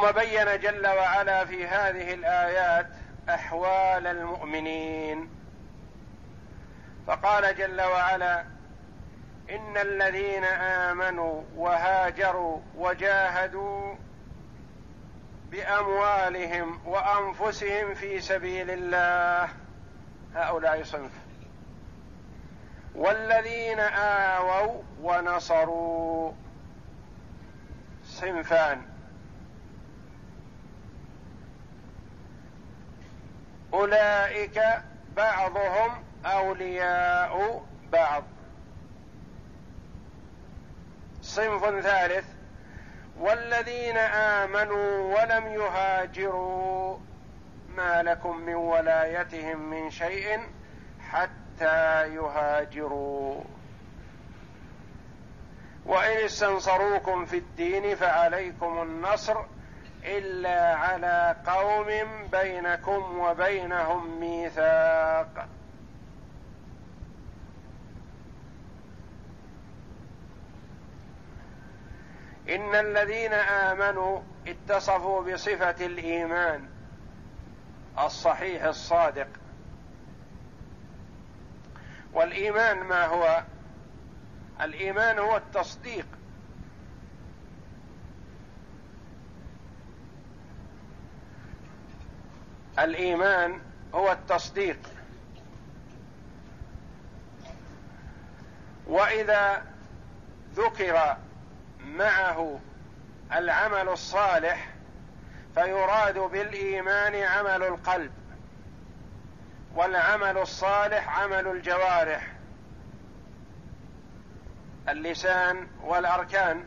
ثم بين جل وعلا في هذه الآيات أحوال المؤمنين. فقال جل وعلا إن الذين آمنوا وهاجروا وجاهدوا بأموالهم وأنفسهم في سبيل الله هؤلاء صنف. والذين آووا ونصروا صنفان. أولئك بعضهم أولياء بعض. صنف ثالث والذين آمنوا ولم يهاجروا ما لكم من ولايتهم من شيء حتى يهاجروا. وإن استنصروكم في الدين فعليكم النصر إلا على قوم بينكم وبينهم ميثاق. إن الذين آمنوا اتصفوا بصفة الإيمان الصحيح الصادق. والإيمان ما هو؟ الإيمان هو التصديق. الإيمان هو التصديق. وإذا ذكر معه العمل الصالح فيراد بالإيمان عمل القلب والعمل الصالح عمل الجوارح اللسان والأركان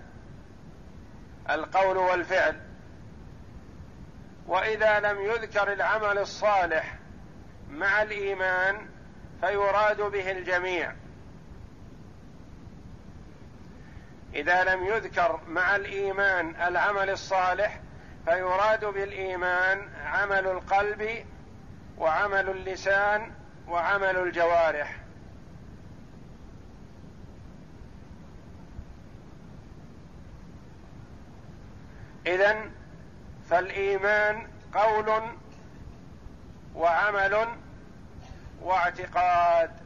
القول والفعل. وإذا لم يذكر العمل الصالح مع الإيمان فيراد به الجميع. إذا لم يذكر مع الإيمان العمل الصالح فيراد بالإيمان عمل القلب وعمل اللسان وعمل الجوارح. اذا فالإيمان قول وعمل واعتقاد.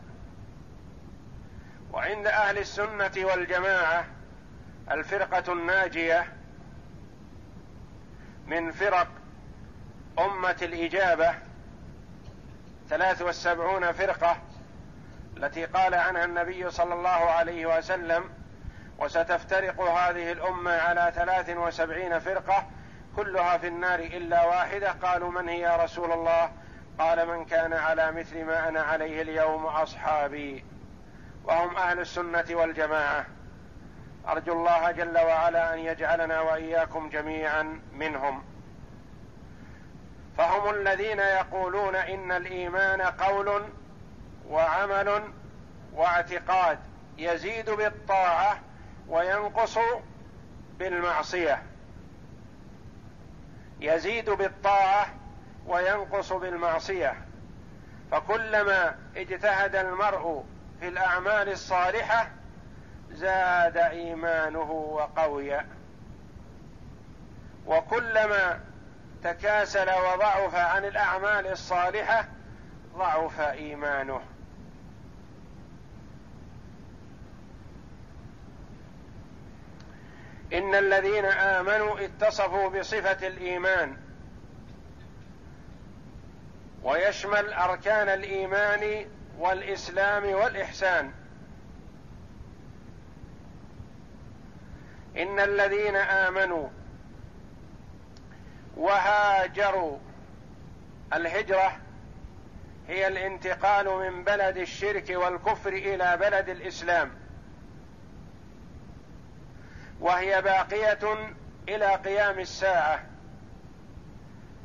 وعند أهل السنة والجماعة الفرقة الناجية من فرق أمة الإجابة ثلاث والسبعون فرقة التي قال عنها النبي صلى الله عليه وسلم وستفترق هذه الأمة على ثلاث وسبعين فرقة كلها في النار إلا واحدة. قالوا من هي يا رسول الله؟ قال من كان على مثل ما أنا عليه اليوم أصحابي. وهم أهل السنة والجماعة. أرجو الله جل وعلا أن يجعلنا وإياكم جميعا منهم. فهم الذين يقولون إن الإيمان قول وعمل واعتقاد. يزيد بالطاعة وينقص بالمعصية. يزيد بالطاعة وينقص بالمعصية. فكلما اجتهد المرء في الأعمال الصالحة زاد إيمانه وقوي. وكلما تكاسل وضعف عن الأعمال الصالحة ضعف إيمانه. إن الذين آمنوا اتصفوا بصفة الإيمان. ويشمل أركان الإيمان والإسلام والإحسان. إن الذين آمنوا وهاجروا الهجرة هي الانتقال من بلد الشرك والكفر إلى بلد الإسلام. وهي باقية إلى قيام الساعة.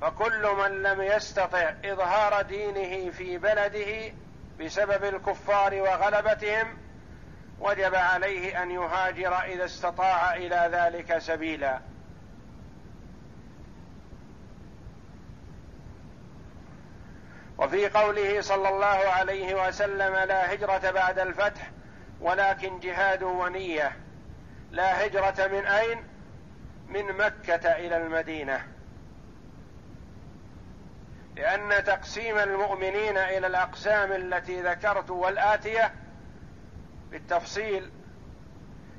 فكل من لم يستطع إظهار دينه في بلده بسبب الكفار وغلبتهم وجب عليه أن يهاجر إذا استطاع إلى ذلك سبيلا. وفي قوله صلى الله عليه وسلم لا هجرة بعد الفتح ولكن جهاد ونية. لا هجرة من أين؟ من مكة إلى المدينة. لأن تقسيم المؤمنين إلى الأقسام التي ذكرت والآتية بالتفصيل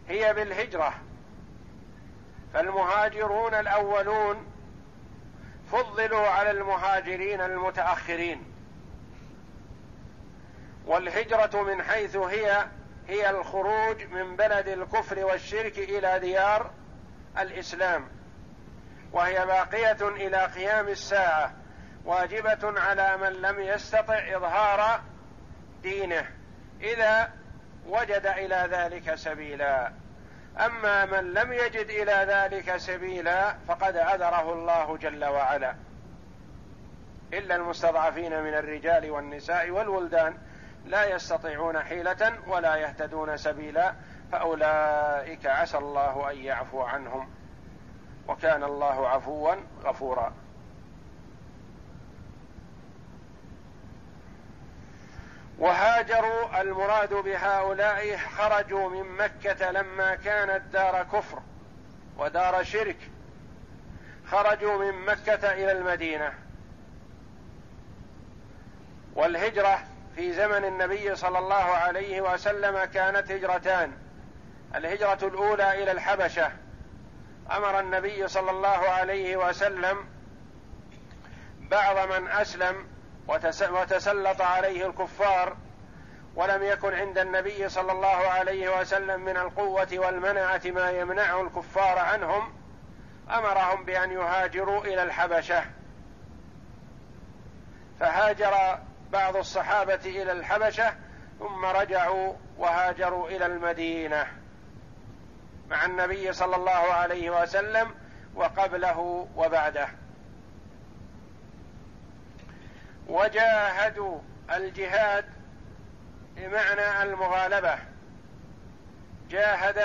هي بالهجرة. فالمهاجرون الأولون فضلوا على المهاجرين المتأخرين. والهجرة من حيث هي هي الخروج من بلد الكفر والشرك إلى ديار الإسلام. وهي باقية إلى قيام الساعة واجبة على من لم يستطع إظهار دينه. إذا وجد إلى ذلك سبيلا. أما من لم يجد إلى ذلك سبيلا فقد عذره الله جل وعلا. إلا المستضعفين من الرجال والنساء والولدان. لا يستطيعون حيلة ولا يهتدون سبيلا فأولئك عسى الله أن يعفو عنهم. وكان الله عفوا غفورا. وهاجروا المراد بهؤلاء خرجوا من مكة لما كانت دار كفر ودار شرك. خرجوا من مكة إلى المدينة. والهجرة في زمن النبي صلى الله عليه وسلم كانت هجرتان. الهجرة الأولى إلى الحبشة. أمر النبي صلى الله عليه وسلم بعض من أسلم وتسلط عليه الكفار ولم يكن عند النبي صلى الله عليه وسلم من القوة والمنعة ما يمنع الكفار عنهم. أمرهم بأن يهاجروا إلى الحبشة. فهاجر بعض الصحابة إلى الحبشة ثم رجعوا وهاجروا إلى المدينة مع النبي صلى الله عليه وسلم وقبله وبعده. وجاهدوا الجهاد بمعنى المغالبة. جاهد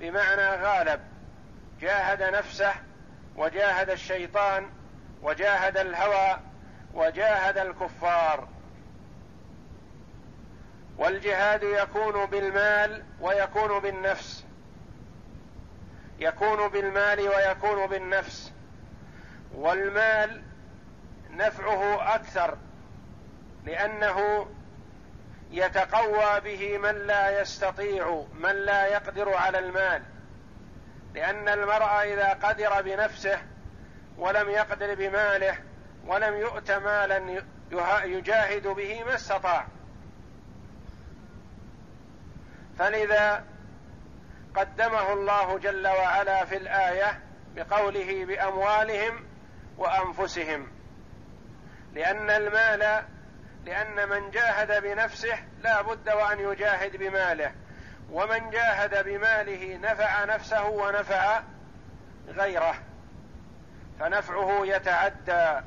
بمعنى غالب. جاهد نفسه وجاهد الشيطان وجاهد الهوى وجاهد الكفار. والجهاد يكون بالمال ويكون بالنفس. يكون بالمال ويكون بالنفس. والمال نفعه أكثر لأنه يتقوى به من لا يستطيع من لا يقدر على المال. لأن المرء إذا قدر بنفسه ولم يقدر بماله ولم يؤت مالا يجاهد به ما استطاع. فلذا قدمه الله جل وعلا في الآية بقوله بأموالهم وأنفسهم. لأن المال لأن من جاهد بنفسه لا بد وأن يجاهد بماله. ومن جاهد بماله نفع نفسه ونفع غيره. فنفعه يتعدى.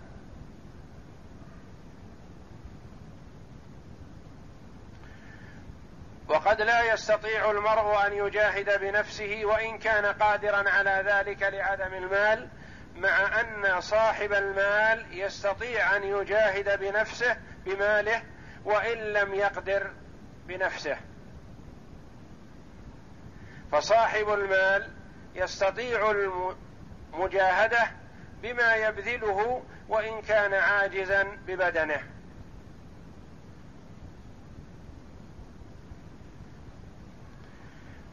وقد لا يستطيع المرء أن يجاهد بنفسه وإن كان قادرا على ذلك لعدم المال مع أن صاحب المال يستطيع أن يجاهد بنفسه بماله وإن لم يقدر بنفسه. فصاحب المال يستطيع المجاهدة بما يبذله وإن كان عاجزا ببدنه.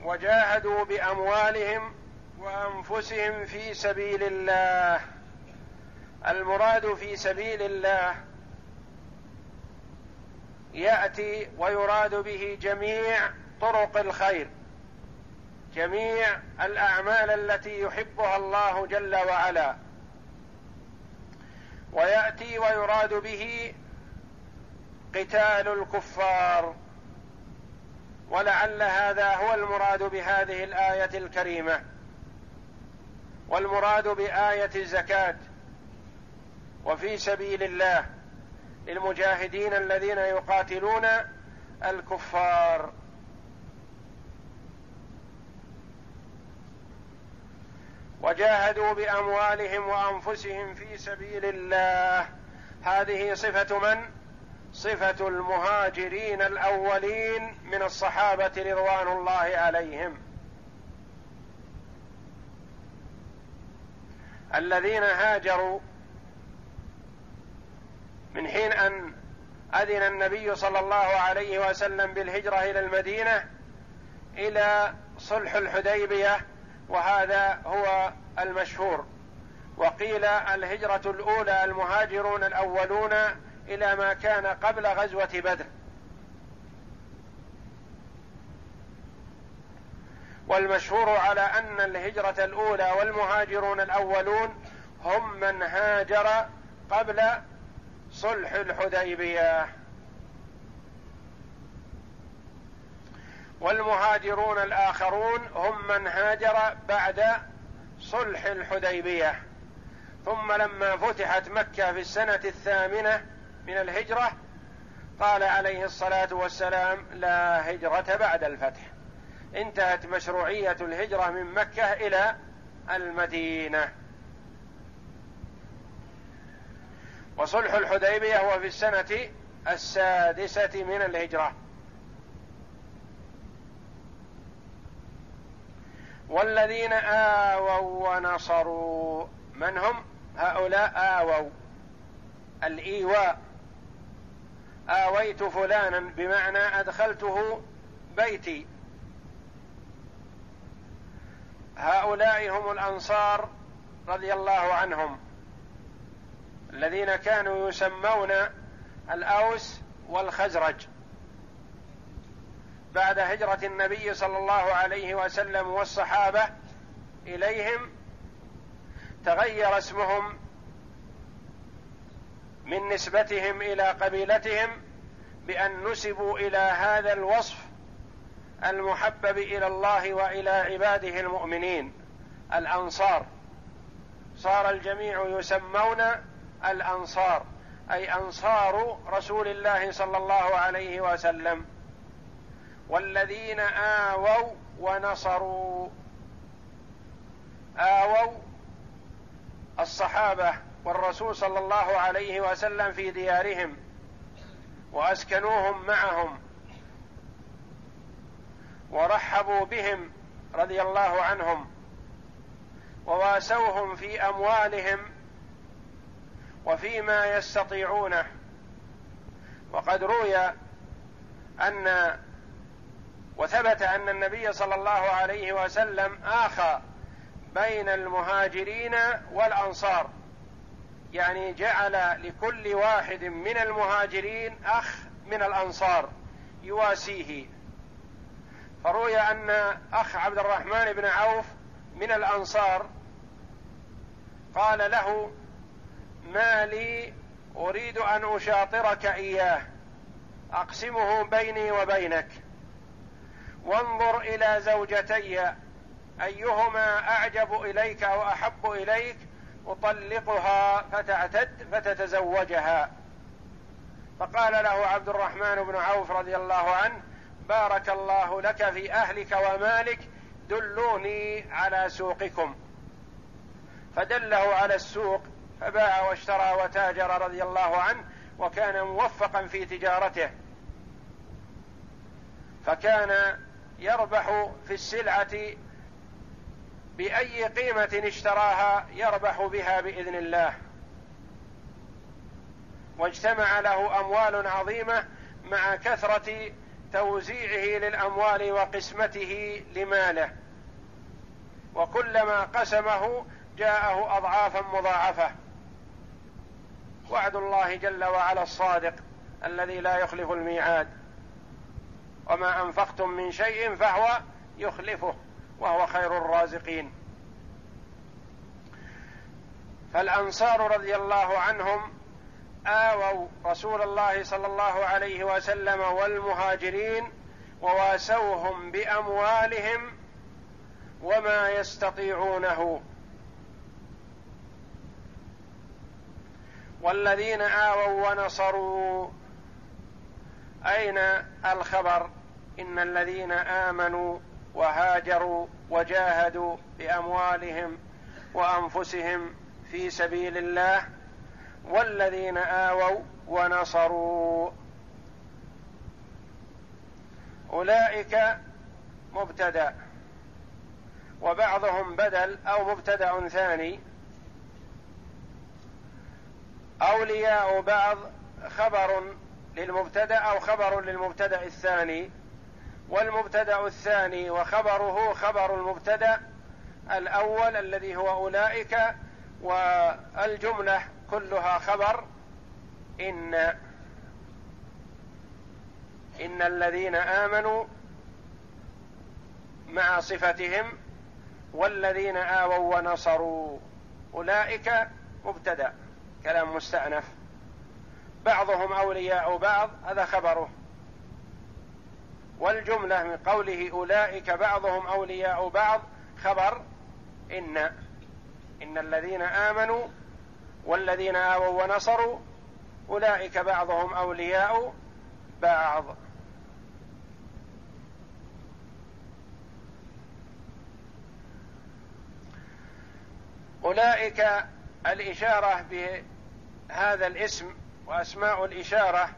وجاهدوا بأموالهم وأنفسهم في سبيل الله. المراد في سبيل الله يأتي ويراد به جميع طرق الخير جميع الأعمال التي يحبها الله جل وعلا. ويأتي ويراد به قتال الكفار. ولعل هذا هو المراد بهذه الآية الكريمة. والمراد بآية الزكاة. وفي سبيل الله للمجاهدين الذين يقاتلون الكفار. وجاهدوا بأموالهم وأنفسهم في سبيل الله. هذه صفة من؟ صفة المهاجرين الأولين من الصحابة رضوان الله عليهم. الذين هاجروا من حين أن أذن النبي صلى الله عليه وسلم بالهجرة إلى المدينة إلى صلح الحديبية وهذا هو المشهور. وقيل الهجرة الأولى المهاجرون الأولون إلى ما كان قبل غزوة بدر. والمشهور على أن الهجرة الأولى والمهاجرون الأولون هم من هاجر قبل صلح الحديبية. والمهاجرون الآخرون هم من هاجر بعد صلح الحديبية. ثم لما فتحت مكة في السنة الثامنة من الهجرة قال عليه الصلاة والسلام لا هجرة بعد الفتح. انتهت مشروعية الهجرة من مكة إلى المدينة. وصلح الحديبية هو في السنة السادسة من الهجرة. والذين آووا ونصروا من هم؟ هؤلاء آووا. الإيواء. آويت فلانا بمعنى أدخلته بيتي. هؤلاء هم الأنصار رضي الله عنهم الذين كانوا يسمون الأوس والخزرج. بعد هجرة النبي صلى الله عليه وسلم والصحابة إليهم تغير اسمهم من نسبتهم إلى قبيلتهم بأن نسبوا إلى هذا الوصف المحبب إلى الله وإلى عباده المؤمنين الأنصار. صار الجميع يسمون الأنصار أي أنصار رسول الله صلى الله عليه وسلم والذين آووا ونصروا. آووا الصحابة والرسول صلى الله عليه وسلم في ديارهم وأسكنوهم معهم ورحبوا بهم رضي الله عنهم وواسوهم في أموالهم وفيما يستطيعونه. وقد روي أن وثبت أن النبي صلى الله عليه وسلم آخى بين المهاجرين والأنصار. يعني جعل لكل واحد من المهاجرين أخ من الأنصار يواسيه. فروي أن أخ عبد الرحمن بن عوف من الأنصار قال له ما لي أريد أن أشاطرك إياه أقسمه بيني وبينك وانظر إلى زوجتي أيهما أعجب إليك أو احب إليك أطلقها فتعتد فتتزوجها. فقال له عبد الرحمن بن عوف رضي الله عنه بارك الله لك في أهلك ومالك دلوني على سوقكم. فدله على السوق فباع واشترى وتاجر رضي الله عنه وكان موفقا في تجارته. فكان يربح في السلعة بأي قيمة اشتراها يربح بها بإذن الله. واجتمع له أموال عظيمة مع كثرة توزيعه للأموال وقسمته لماله. وكلما قسمه جاءه أضعافا مضاعفة. وعد الله جل وعلا الصادق الذي لا يخلف الميعاد. وما أنفقتم من شيء فهو يخلفه. وهو خير الرازقين. فالأنصار رضي الله عنهم آووا رسول الله صلى الله عليه وسلم والمهاجرين وواسوهم بأموالهم وما يستطيعونه. والذين آووا ونصروا أين الخبر؟ إن الذين آمنوا وهاجروا وجاهدوا بأموالهم وأنفسهم في سبيل الله والذين آووا ونصروا. أولئك مبتدأ وبعضهم بدل أو مبتدأ ثاني. أولياء بعض خبر للمبتدأ أو خبر للمبتدأ الثاني. والمبتدا الثاني وخبره خبر المبتدا الأول الذي هو أولئك والجملة كلها خبر إن إن الذين آمنوا مع صفتهم والذين آووا ونصروا أولئك مبتدأ كلام مستأنف. بعضهم أولياء بعض هذا خبره. والجملة من قوله أولئك بعضهم أولياء بعض خبر إن إن الذين آمنوا والذين آووا ونصروا أولئك بعضهم أولياء بعض. أولئك الإشارة بهذا الاسم وأسماء الإشارة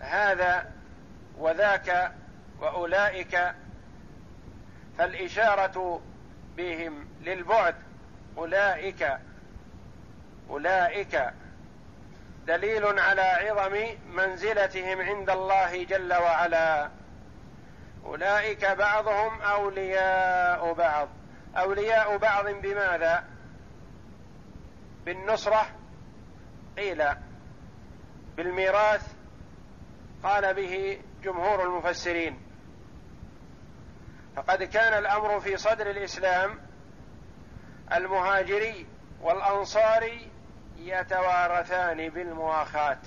هذا وذاك وأولئك فالإشارة بهم للبعد. أولئك أولئك دليل على عظم منزلتهم عند الله جل وعلا. أولئك بعضهم أولياء بعض. أولياء بعض بماذا؟ بالنصرة. قيل بالميراث. قال به جمهور المفسرين فقد كان الأمر في صدر الإسلام المهاجري والأنصاري يتوارثان بالمواخاة.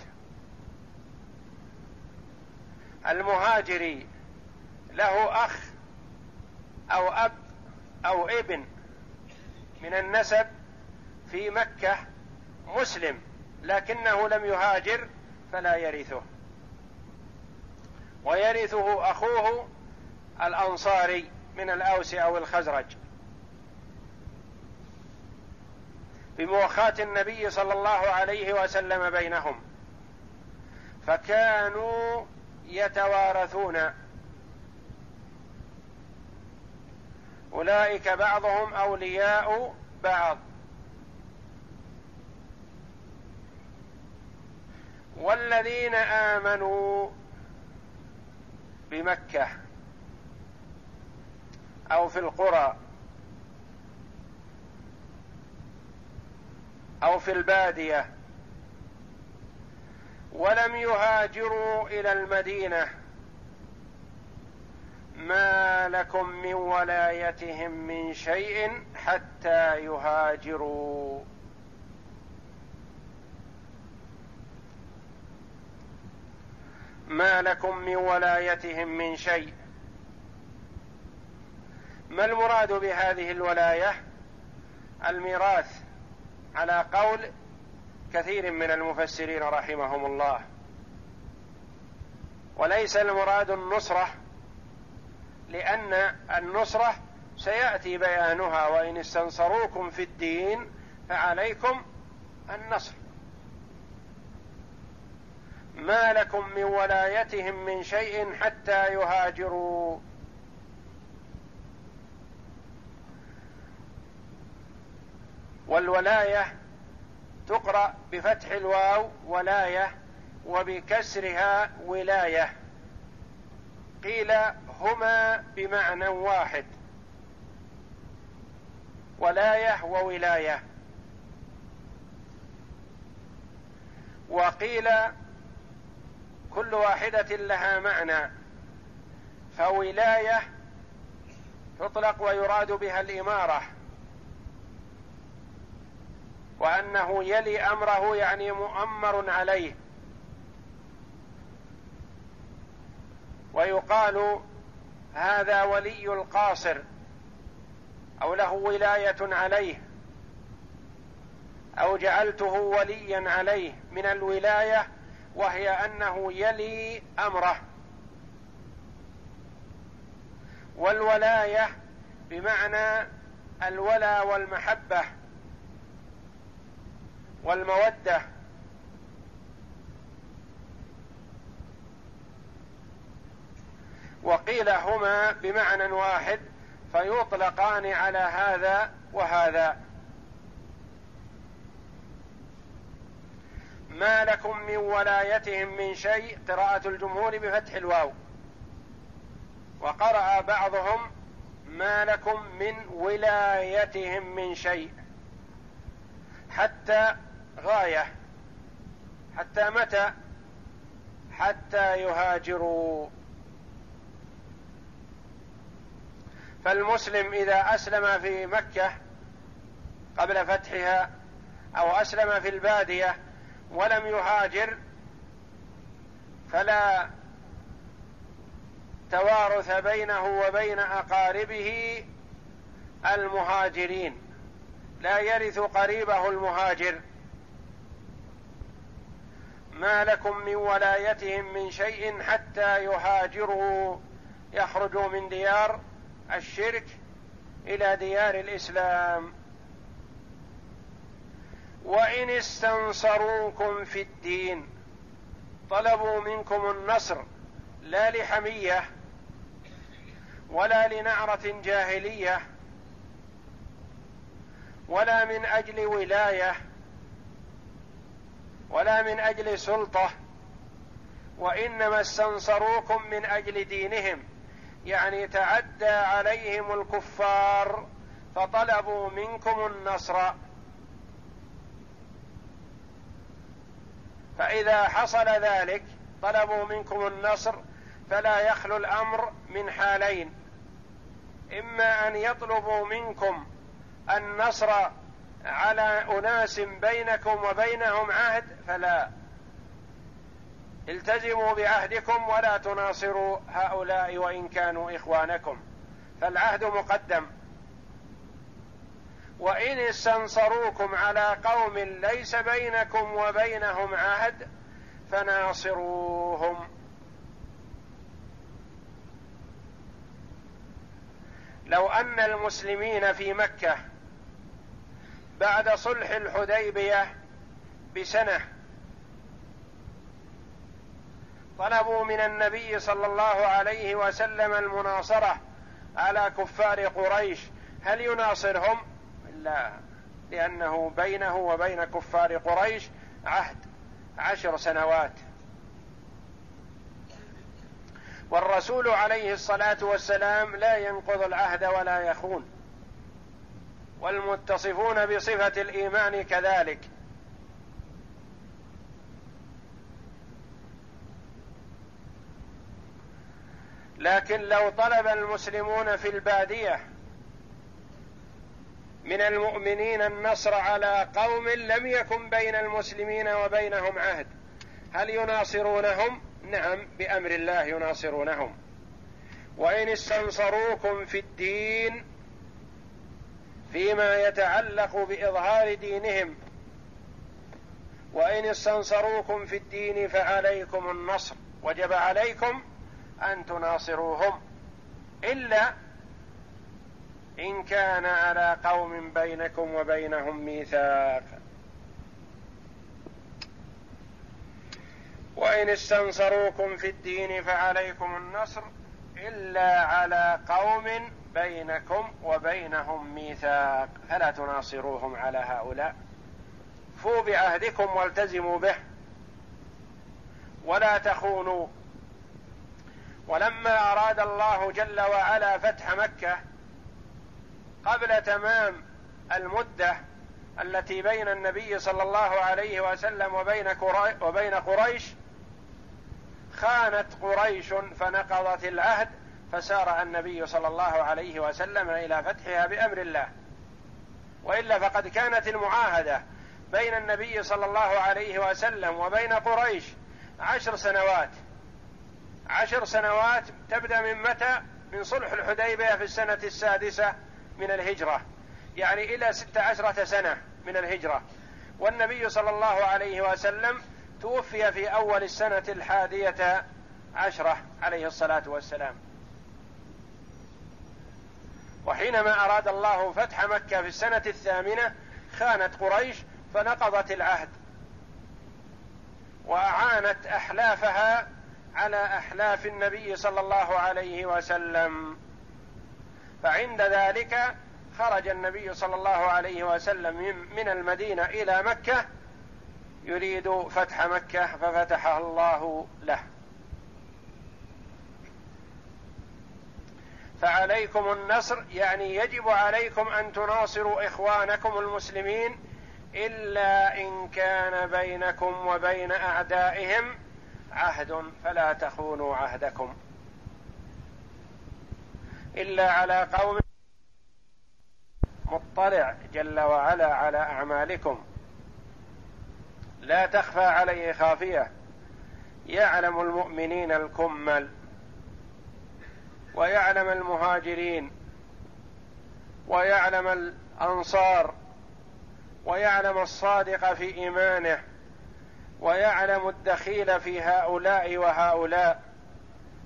المهاجري له أخ أو أب أو ابن من النسب في مكة مسلم لكنه لم يهاجر فلا يرثه. ويرثه أخوه الأنصاري من الأوس أو الخزرج. بموخاة النبي صلى الله عليه وسلم بينهم. فكانوا يتوارثون. أولئك بعضهم أولياء بعض. والذين آمنوا بمكه أو في القرى أو في البادية ولم يهاجروا إلى المدينة ما لكم من ولايتهم من شيء حتى يهاجروا ما لكم من ولايتهم من شيء. ما المراد بهذه الولاية؟ الميراث على قول كثير من المفسرين رحمهم الله. وليس المراد النصرة لأن النصرة سيأتي بيانها وإن استنصروكم في الدين فعليكم النصر. ما لكم من ولايتهم من شيء حتى يهاجروا. والولاية تقرأ بفتح الواو ولاية وبكسرها ولاية. قيل هما بمعنى واحد. ولاية وولاية. وقيل كل واحدة لها معنى فولاية تطلق ويراد بها الإمارة. وأنه يلي أمره يعني مؤمر عليه. ويقال هذا ولي القاصر أو له ولاية عليه أو جعلته وليا عليه. من الولاية وهي أنه يلي أمره. والولاية بمعنى الولا والمحبة والمودة. وقيل هما بمعنى واحد فيطلقان على هذا وهذا. ما لكم من ولايتهم من شيء قراءة الجمهور بفتح الواو. وقرأ بعضهم ما لكم من ولايتهم من شيء. حتى غاية حتى متى؟ حتى يهاجروا. فالمسلم إذا أسلم في مكة قبل فتحها أو أسلم في البادية ولم يهاجر فلا توارث بينه وبين أقاربه المهاجرين. لا يرث قريبه المهاجر. ما لكم من ولايتهم من شيء حتى يهاجروا يخرجوا من ديار الشرك إلى ديار الإسلام. وإن استنصروكم في الدين طلبوا منكم النصر لا لحمية ولا لنعرة جاهلية ولا من أجل ولاية ولا من أجل سلطة وإنما استنصروكم من أجل دينهم. يعني تعدى عليهم الكفار فطلبوا منكم النصر. فإذا حصل ذلك طلبوا منكم النصر فلا يخلو الأمر من حالين. إما أن يطلبوا منكم النصر على أناس بينكم وبينهم عهد فلا. التزموا بعهدكم ولا تناصروا هؤلاء وإن كانوا إخوانكم. فالعهد مقدم. وإن استنصروكم على قوم ليس بينكم وبينهم عهد فناصروهم. لو أن المسلمين في مكة بعد صلح الحديبية بسنة طلبوا من النبي صلى الله عليه وسلم المناصرة على كفار قريش هل يناصرهم؟ لا لأنه بينه وبين كفار قريش عهد عشر سنوات. والرسول عليه الصلاة والسلام لا ينقض العهد ولا يخون. والمتصفون بصفة الإيمان كذلك. لكن لو طلب المسلمون في البادية من المؤمنين النصر على قوم لم يكن بين المسلمين وبينهم عهد. هل يناصرونهم؟ نعم بأمر الله يناصرونهم. وإن استنصروكم في الدين فيما يتعلق بإظهار دينهم وإن استنصروكم في الدين فعليكم النصر. وجب عليكم أن تناصروهم. إلا إن كان على قوم بينكم وبينهم ميثاق. وإن استنصروكم في الدين فعليكم النصر إلا على قوم بينكم وبينهم ميثاق. فلا تناصروهم على هؤلاء. فوا بعهدكم والتزموا به. ولا تخونوا. ولما أراد الله جل وعلا فتح مكة قبل تمام المدة التي بين النبي صلى الله عليه وسلم وبين وبين قريش خانت قريش فنقضت العهد فسار النبي صلى الله عليه وسلم إلى فتحها بأمر الله. وإلا فقد كانت المعاهدة بين النبي صلى الله عليه وسلم وبين قريش عشر سنوات. عشر سنوات تبدأ من متى؟ من صلح الحديبية في السنة السادسة من الهجرة يعني إلى ست عشرة سنة من الهجرة. والنبي صلى الله عليه وسلم توفي في أول السنة الحادية عشرة عليه الصلاة والسلام. وحينما أراد الله فتح مكة في السنة الثامنة خانت قريش فنقضت العهد. وأعانت أحلافها على أحلاف النبي صلى الله عليه وسلم. فعند ذلك خرج النبي صلى الله عليه وسلم من المدينة إلى مكة يريد فتح مكة ففتحها الله له. فعليكم النصر يعني يجب عليكم أن تناصروا إخوانكم المسلمين إلا إن كان بينكم وبين أعدائهم عهد فلا تخونوا عهدكم. إلا على قوم مطلع جل وعلا على أعمالكم. لا تخفى عليه خافية. يعلم المؤمنين الكمل ويعلم المهاجرين ويعلم الأنصار ويعلم الصادق في إيمانه ويعلم الدخيل في هؤلاء وهؤلاء.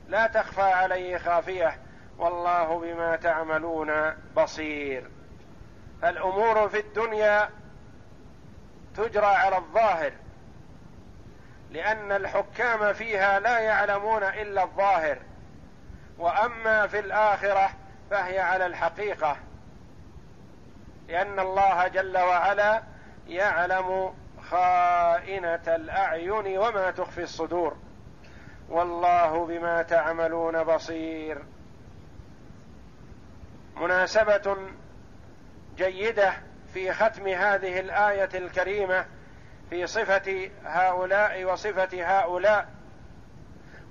لا تخفى عليه خافية. والله بما تعملون بصير. فالامور في الدنيا تجرى على الظاهر لأن الحكام فيها لا يعلمون إلا الظاهر. وأما في الآخرة فهي على الحقيقة لأن الله جل وعلا يعلم خائنة الأعين وما تخفي الصدور. والله بما تعملون بصير. مناسبة جيدة في ختم هذه الآية الكريمة في صفة هؤلاء وصفة هؤلاء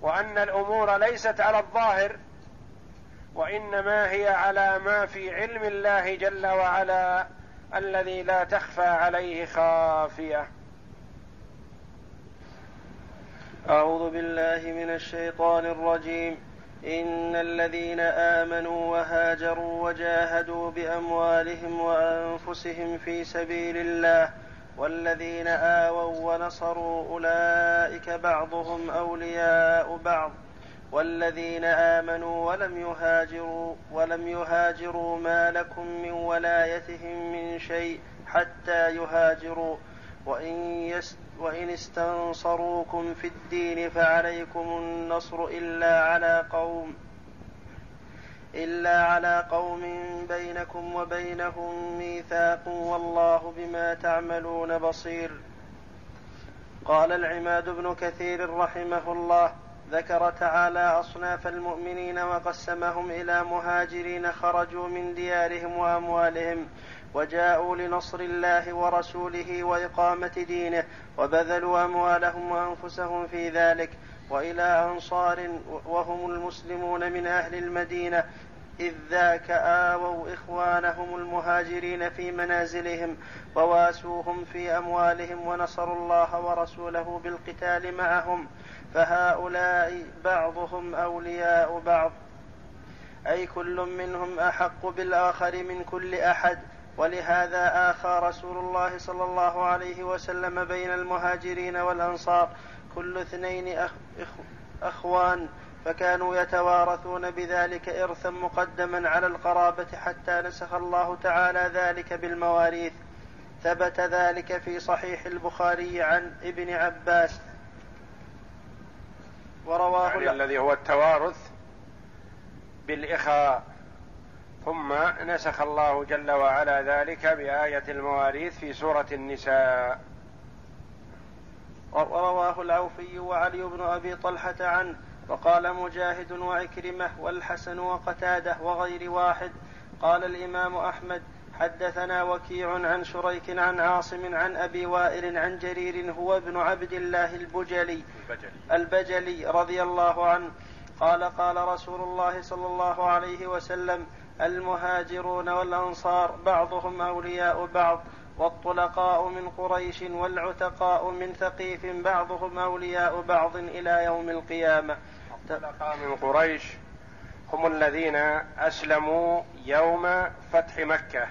وأن الأمور ليست على الظاهر وإنما هي على ما في علم الله جل وعلا الذي لا تخفى عليه خافية. أعوذ بالله من الشيطان الرجيم. إن الذين آمنوا وهاجروا وجاهدوا بأموالهم وأنفسهم في سبيل الله والذين آووا ونصروا أولئك بعضهم أولياء بعض والذين آمنوا ولم يهاجروا ولم يهاجروا ما لكم من ولايتهم من شيء حتى يهاجروا وإن, يست وإن استنصروكم في الدين فعليكم النصر إلا على قوم إلا على قوم بينكم وبينهم ميثاق والله بما تعملون بصير. قال العماد بن كثير رحمه الله ذكر تعالى أصناف المؤمنين وقسمهم إلى مهاجرين خرجوا من ديارهم وأموالهم وجاءوا لنصر الله ورسوله وإقامة دينه وبذلوا أموالهم وأنفسهم في ذلك وإلى أنصار وهم المسلمون من أهل المدينة إذ ذاك آووا إخوانهم المهاجرين في منازلهم وواسوهم في أموالهم ونصروا الله ورسوله بالقتال معهم فهؤلاء بعضهم أولياء بعض أي كل منهم أحق بالآخر من كل أحد ولهذا آخى رسول الله صلى الله عليه وسلم بين المهاجرين والأنصار كل اثنين أخ أخوان فكانوا يتوارثون بذلك إرثا مقدما على القرابة حتى نسخ الله تعالى ذلك بالمواريث. ثبت ذلك في صحيح البخاري عن ابن عباس. ورواه يعني الذي هو التوارث بالإخاء. ثم نسخ الله جل وعلا ذلك بآية المواريث في سورة النساء. ورواه العوفي وعلي بن أبي طلحة عنه وقال مجاهد وعكرمة والحسن وقتادة وغير واحد. قال الإمام أحمد حدثنا وكيع عن شريك عن عاصم عن أبي وائل عن جرير هو ابن عبد الله البجلي البجلي, البجلي رضي الله عنه. قال قال رسول الله صلى الله عليه وسلم المهاجرون والأنصار بعضهم أولياء بعض والطلقاء من قريش والعتقاء من ثقيف بعضهم أولياء بعض إلى يوم القيامة. الطلقاء من قريش هم الذين أسلموا يوم فتح مكة.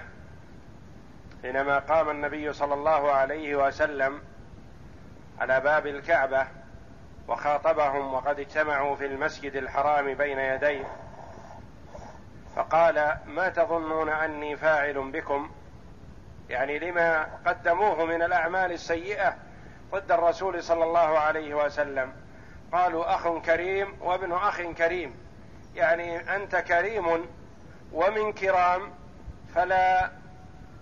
حينما قام النبي صلى الله عليه وسلم على باب الكعبة وخاطبهم وقد اجتمعوا في المسجد الحرام بين يديه فقال ما تظنون أني فاعل بكم؟ يعني لما قدموه من الأعمال السيئة ضد الرسول صلى الله عليه وسلم. قالوا أخ كريم وابن أخ كريم. يعني أنت كريم ومن كرام فلا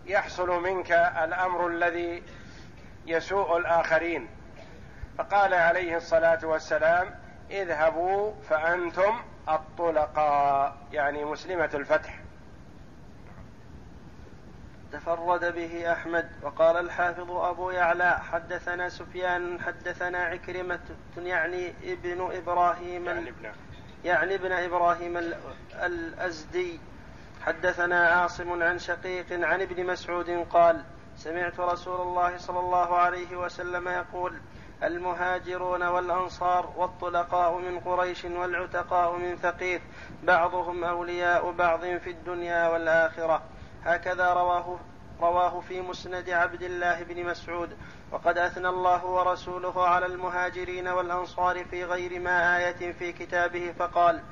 يحصل منك الأمر الذي يسوء الآخرين. فقال عليه الصلاة والسلام اذهبوا فأنتم الطلقاء يعني مسلمة الفتح. تفرد به أحمد وقال الحافظ أبو يعلى حدثنا سفيان حدثنا عكرمة يعني ابن إبراهيم يعني ابن يعني ابن إبراهيم الأزدي. حدثنا عاصم عن شقيق عن ابن مسعود قال سمعت رسول الله صلى الله عليه وسلم يقول المهاجرون والأنصار والطلقاء من قريش والعتقاء من ثقيف بعضهم أولياء بعض في الدنيا والآخرة. هكذا رواه رواه في مسند عبد الله بن مسعود. وقد أثنى الله ورسوله على المهاجرين والأنصار في غير ما آية في كتابه فقال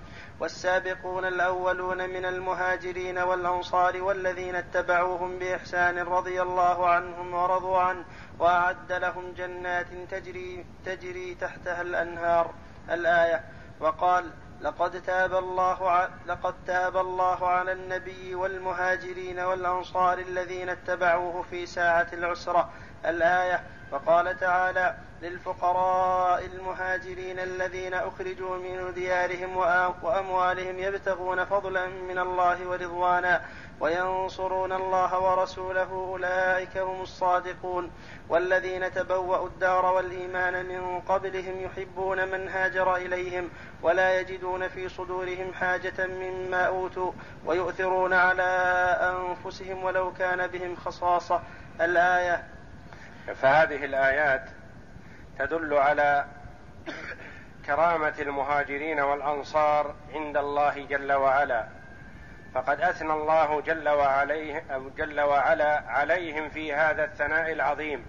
والسابقون الأولون من المهاجرين والأنصار والذين اتبعوهم بإحسان رضي الله عنهم ورضوا عنه وأعد لهم جنات تجري تجري تحتها الأنهار الآية وقال لقد تاب الله لقد تاب الله على النبي والمهاجرين والأنصار الذين اتبعوه في ساعة العسرة الآية وقال تعالى للفقراء المهاجرين الذين أخرجوا من ديارهم وأموالهم يبتغون فضلا من الله ورضوانا وينصرون الله ورسوله أولئك هم الصادقون والذين تبوأوا الدار والإيمان من قبلهم يحبون من هاجر إليهم ولا يجدون في صدورهم حاجة مما أوتوا ويؤثرون على أنفسهم ولو كان بهم خصاصة. الآية فهذه الآيات تدل على كرامة المهاجرين والأنصار عند الله جل وعلا. فقد أثنى الله جل وعليه جل وعلا عليهم في هذا الثناء العظيم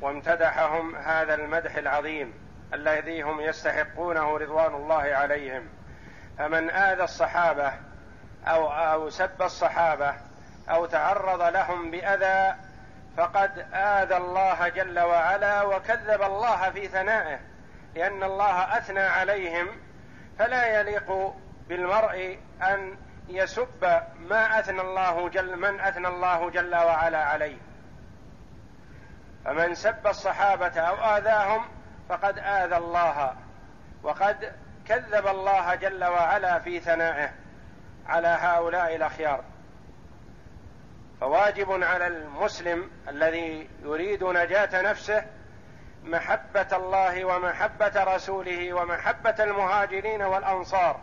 وامتدحهم هذا المدح العظيم الذي هم يستحقونه رضوان الله عليهم. فمن آذى الصحابة أو أو سب الصحابة أو تعرض لهم بأذى فقد آذى الله جل وعلا وكذب الله في ثنائه لأن الله أثنى عليهم. فلا يليق بالمرء أن يسب ما أثنى الله جل من أثنى الله جل وعلا عليه. فمن سب الصحابة أو آذاهم فقد آذى الله وقد كذب الله جل وعلا في ثنائه على هؤلاء الأخيار. فواجب على المسلم الذي يريد نجاة نفسه محبة الله ومحبة رسوله ومحبة المهاجرين والأنصار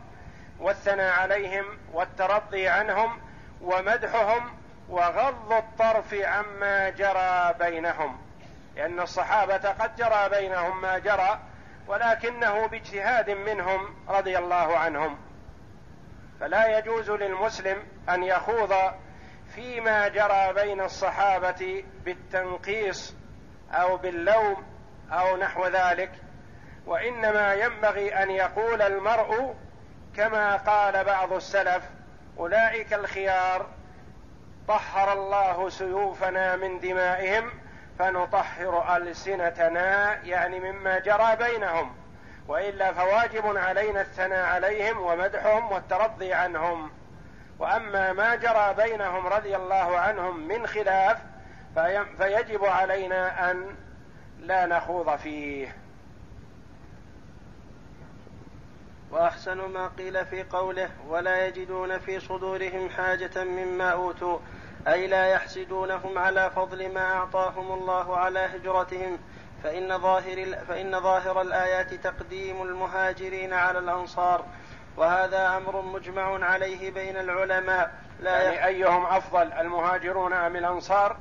والثناء عليهم والترضي عنهم ومدحهم وغض الطرف عما جرى بينهم. لأن الصحابة قد جرى بينهم ما جرى ولكنه باجتهاد منهم رضي الله عنهم. فلا يجوز للمسلم أن يخوض فيما جرى بين الصحابة بالتنقيص أو باللوم أو نحو ذلك وإنما ينبغي أن يقول المرء كما قال بعض السلف أولئك الخيار طهر الله سيوفنا من دمائهم فنطهر ألسنتنا يعني مما جرى بينهم. وإلا فواجب علينا الثناء عليهم ومدحهم والترضي عنهم. وأما ما جرى بينهم رضي الله عنهم من خلاف فيجب علينا أن لا نخوض فيه. وأحسن ما قيل في قوله ولا يجدون في صدورهم حاجة مما أوتوا أي لا يحسدونهم على فضل ما أعطاهم الله على هجرتهم فإن ظاهر فإن ظاهر الآيات تقديم المهاجرين على الأنصار وهذا أمر مجمع عليه بين العلماء. لا يعني أيهم أفضل المهاجرون أم الأنصار؟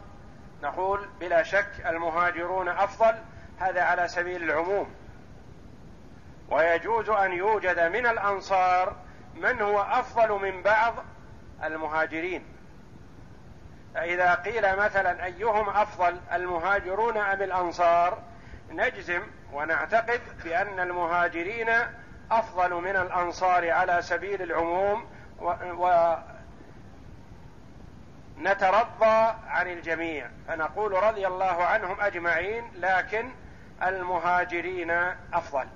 نقول بلا شك المهاجرون أفضل هذا على سبيل العموم. ويجوز أن يوجد من الأنصار من هو أفضل من بعض المهاجرين. فإذا قيل مثلا أيهم أفضل المهاجرون أم الأنصار نجزم ونعتقد بأن المهاجرين أفضل من الأنصار على سبيل العموم و, و نترضى عن الجميع. فنقول رضي الله عنهم أجمعين لكن المهاجرين أفضل.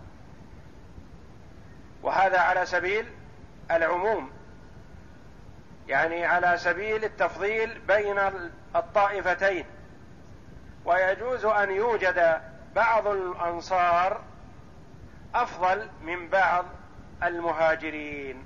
وهذا على سبيل العموم يعني على سبيل التفضيل بين الطائفتين. ويجوز أن يوجد بعض الأنصار أفضل من بعض المهاجرين.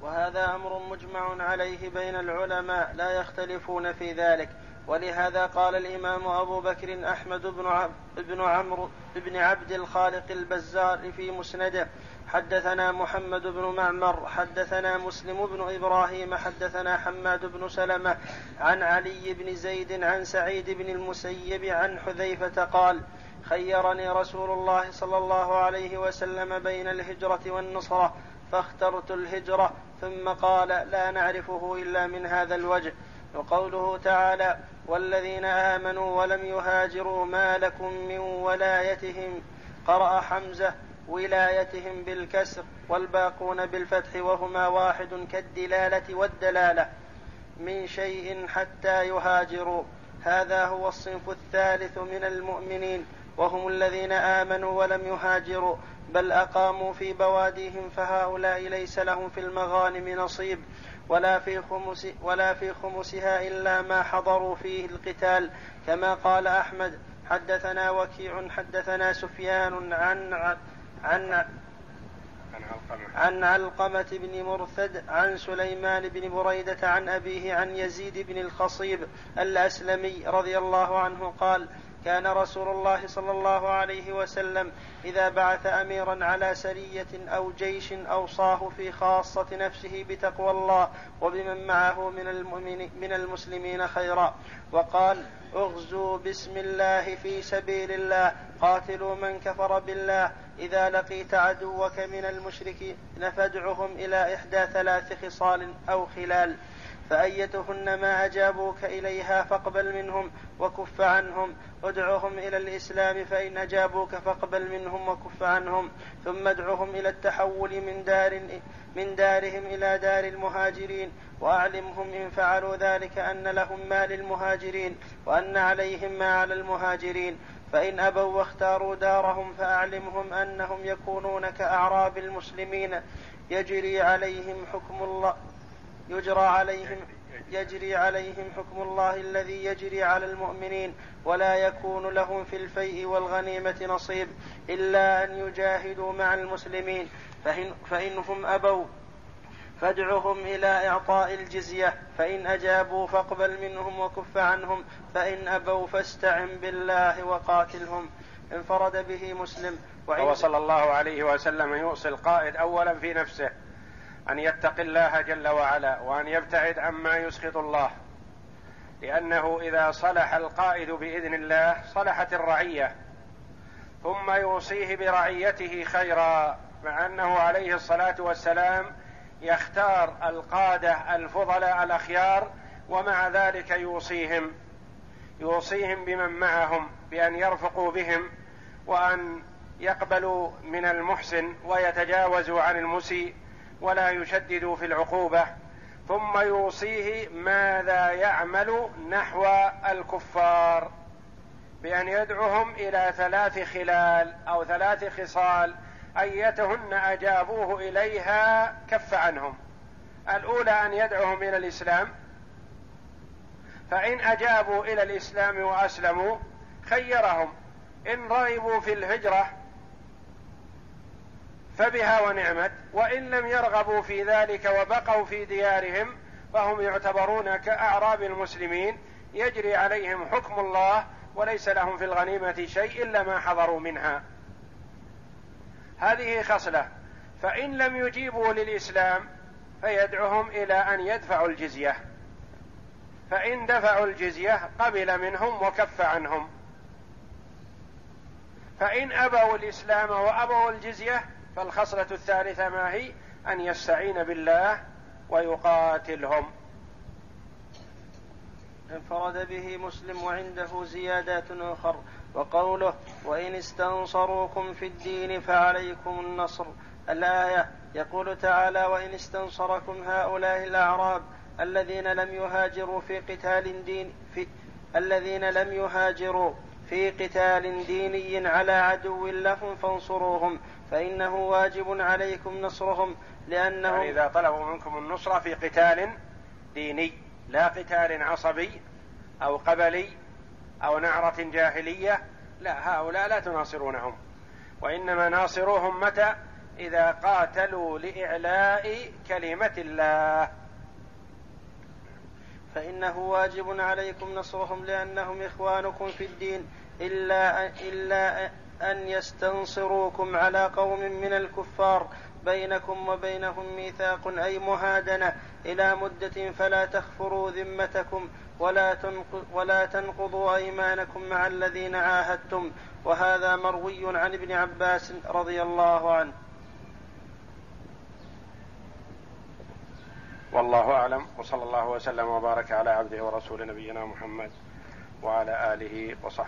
وهذا أمر مجمع عليه بين العلماء لا يختلفون في ذلك. ولهذا قال الإمام أبو بكر أحمد بن عب بن عمرو بن عبد الخالق البزار في مسنده حدثنا محمد بن معمر حدثنا مسلم بن إبراهيم حدثنا حماد بن سلمة عن علي بن زيد عن سعيد بن المسيب عن حذيفة قال خيرني رسول الله صلى الله عليه وسلم بين الهجرة والنصرة فاخترت الهجرة ثم قال لا نعرفه إلا من هذا الوجه. وقوله تعالى والذين آمنوا ولم يهاجروا ما لكم من ولايتهم قرأ حمزة ولايتهم بالكسر والباقون بالفتح وهما واحد كالدلالة والدلالة من شيء حتى يهاجروا. هذا هو الصنف الثالث من المؤمنين وهم الذين آمنوا ولم يهاجروا بل أقاموا في بواديهم فهؤلاء ليس لهم في المغانم نصيب. ولا في خمس ولا في خمسها إلا ما حضروا فيه القتال كما قال أحمد حدثنا وكيع حدثنا سفيان عن عن عن علقمة بن مرثد عن سليمان بن بريدة عن أبيه عن يزيد بن الخصيب الأسلمي رضي الله عنه قال كان رسول الله صلى الله عليه وسلم إذا بعث اميرا على سرية أو جيش أوصاه في خاصة نفسه بتقوى الله وبمن معه من من المسلمين خيرا. وقال اغزوا بسم الله في سبيل الله قاتلوا من كفر بالله. إذا لقيت عدوك من المشركين فادعهم إلى إحدى ثلاث خصال أو خلال. فأيتهن ما أجابوك إليها فاقبل منهم وكف عنهم. ادعهم إلى الإسلام فإن أجابوك فاقبل منهم وكف عنهم. ثم ادعهم إلى التحول من دار من دارهم إلى دار المهاجرين. وأعلمهم إن فعلوا ذلك أن لهم ما للمهاجرين وأن عليهم ما على المهاجرين. فإن أبوا واختاروا دارهم فأعلمهم أنهم يكونون كأعراب المسلمين. يجري عليهم حكم الله يجرى عليهم يجري عليهم حكم الله الذي يجري على المؤمنين ولا يكون لهم في الفيء والغنيمة نصيب إلا أن يجاهدوا مع المسلمين. فإن فإنهم أبوا فادعهم إلى إعطاء الجزية. فإن أجابوا فاقبل منهم وكف عنهم. فإن أبوا فاستعن بالله وقاتلهم. انفرد به مسلم. وصلى الله عليه وسلم يوصي القائد أولا في نفسه. أن يتقي الله جل وعلا وأن يبتعد عما يسخط الله. لأنه إذا صلح القائد بإذن الله صلحت الرعية ثم يوصيه برعيته خيرا مع أنه عليه الصلاة والسلام يختار القادة الفضلاء الأخيار ومع ذلك يوصيهم يوصيهم بمن معهم بأن يرفقوا بهم وأن يقبلوا من المحسن ويتجاوزوا عن المسيء. ولا يشدد في العقوبة ثم يوصيه ماذا يعمل نحو الكفار بأن يدعوهم إلى ثلاث خلال أو ثلاث خصال أيتهن أجابوه إليها كف عنهم. الأولى أن يدعوهم إلى الإسلام فإن أجابوا إلى الإسلام وأسلموا خيرهم. إن رغبوا في الهجرة فبها ونعمت وإن لم يرغبوا في ذلك وبقوا في ديارهم فهم يعتبرون كأعراب المسلمين يجري عليهم حكم الله وليس لهم في الغنيمة شيء إلا ما حضروا منها. هذه خصلة. فإن لم يجيبوا للإسلام فيدعوهم إلى أن يدفعوا الجزية. فإن دفعوا الجزية قبل منهم وكف عنهم. فإن أبوا الإسلام وأبوا الجزية فالخصلة الثالثة ما هي؟ أن يستعين بالله ويقاتلهم. انفرد به مسلم وعنده زيادات أخر وقوله وإن استنصروكم في الدين فعليكم النصر الآية يقول تعالى وإن استنصركم هؤلاء الأعراب الذين لم يهاجروا في قتال دين في الذين لم يهاجروا في قتال ديني على عدو لهم فانصروهم فإنه واجب عليكم نصرهم لأنهم يعني إذا طلبوا منكم النصرة في قتال ديني لا قتال عصبي أو قبلي أو نعرة جاهلية لا هؤلاء لا تناصرونهم. وإنما ناصروهم متى؟ إذا قاتلوا لإعلاء كلمة الله. فإنه واجب عليكم نصرهم لأنهم إخوانكم في الدين. إلا إلا أن يستنصروكم على قوم من الكفار بينكم وبينهم ميثاق أي مهادنة إلى مدة فلا تخفروا ذمتكم ولا ولا تنقضوا أيمانكم مع الذين عاهدتم. وهذا مروي عن ابن عباس رضي الله عنه. والله أعلم. وصلى الله وسلم وبارك على عبده ورسول نبينا محمد وعلى آله وصحبه